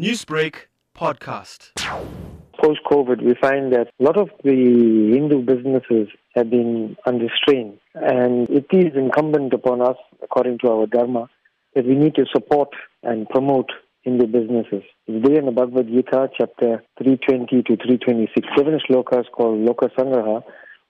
Newsbreak podcast. Post COVID, we find that a lot of the Hindu businesses have been under strain, and it is incumbent upon us, according to our Dharma, that we need to support and promote Hindu businesses. It's there in the Bhagavad Gita, chapter 320 to 326, seven shlokas called Loka Sangraha,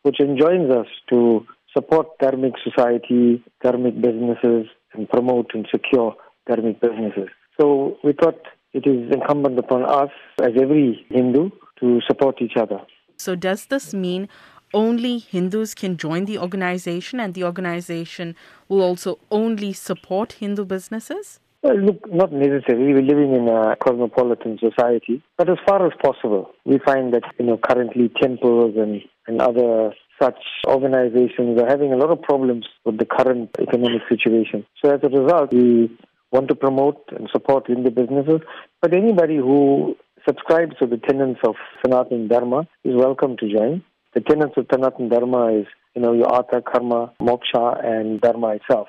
which enjoins us to support dharmic society, dharmic businesses, and promote and secure dharmic businesses. So we thought it is incumbent upon us, as every Hindu, to support each other. So, does this mean only Hindus can join the organization and the organization will also only support Hindu businesses? Well, look, not necessarily. We're living in a cosmopolitan society, but as far as possible, we find that you know currently temples and, and other such organizations are having a lot of problems with the current economic situation. So as a result, we want to promote and support Hindu businesses, but anybody who subscribes to the tenets of Sanatana Dharma is welcome to join. The tenets of Sanatana Dharma is, you know, your artha, karma, moksha, and dharma itself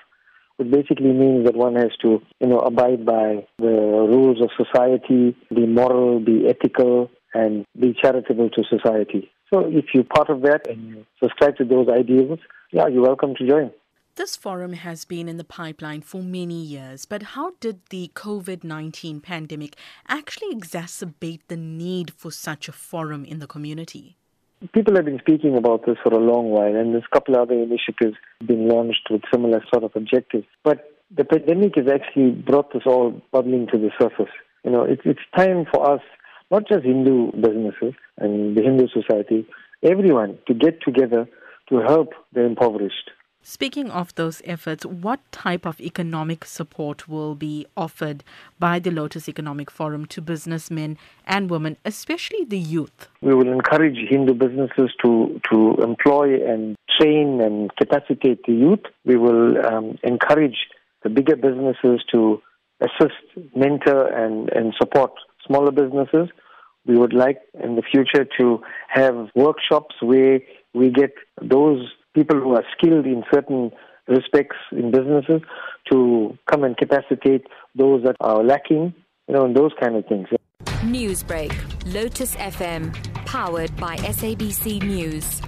which basically means that one has to, you know, abide by the rules of society, be moral, be ethical, and be charitable to society. So if you're part of that and you subscribe to those ideals, yeah, you're welcome to join. This forum has been in the pipeline for many years, but how did the COVID 19 pandemic actually exacerbate the need for such a forum in the community? People have been speaking about this for a long while, and there's a couple of other initiatives being launched with similar sort of objectives. But the pandemic has actually brought this all bubbling to the surface. You know, it's, it's time for us, not just Hindu businesses and the Hindu society, everyone to get together to help the impoverished. Speaking of those efforts, what type of economic support will be offered by the Lotus Economic Forum to businessmen and women, especially the youth? We will encourage Hindu businesses to, to employ and train and capacitate the youth. We will um, encourage the bigger businesses to assist, mentor, and, and support smaller businesses. We would like in the future to have workshops where we get those people who are skilled in certain respects in businesses to come and capacitate those that are lacking, you know, and those kind of things. Newsbreak, Lotus FM, powered by SABC News.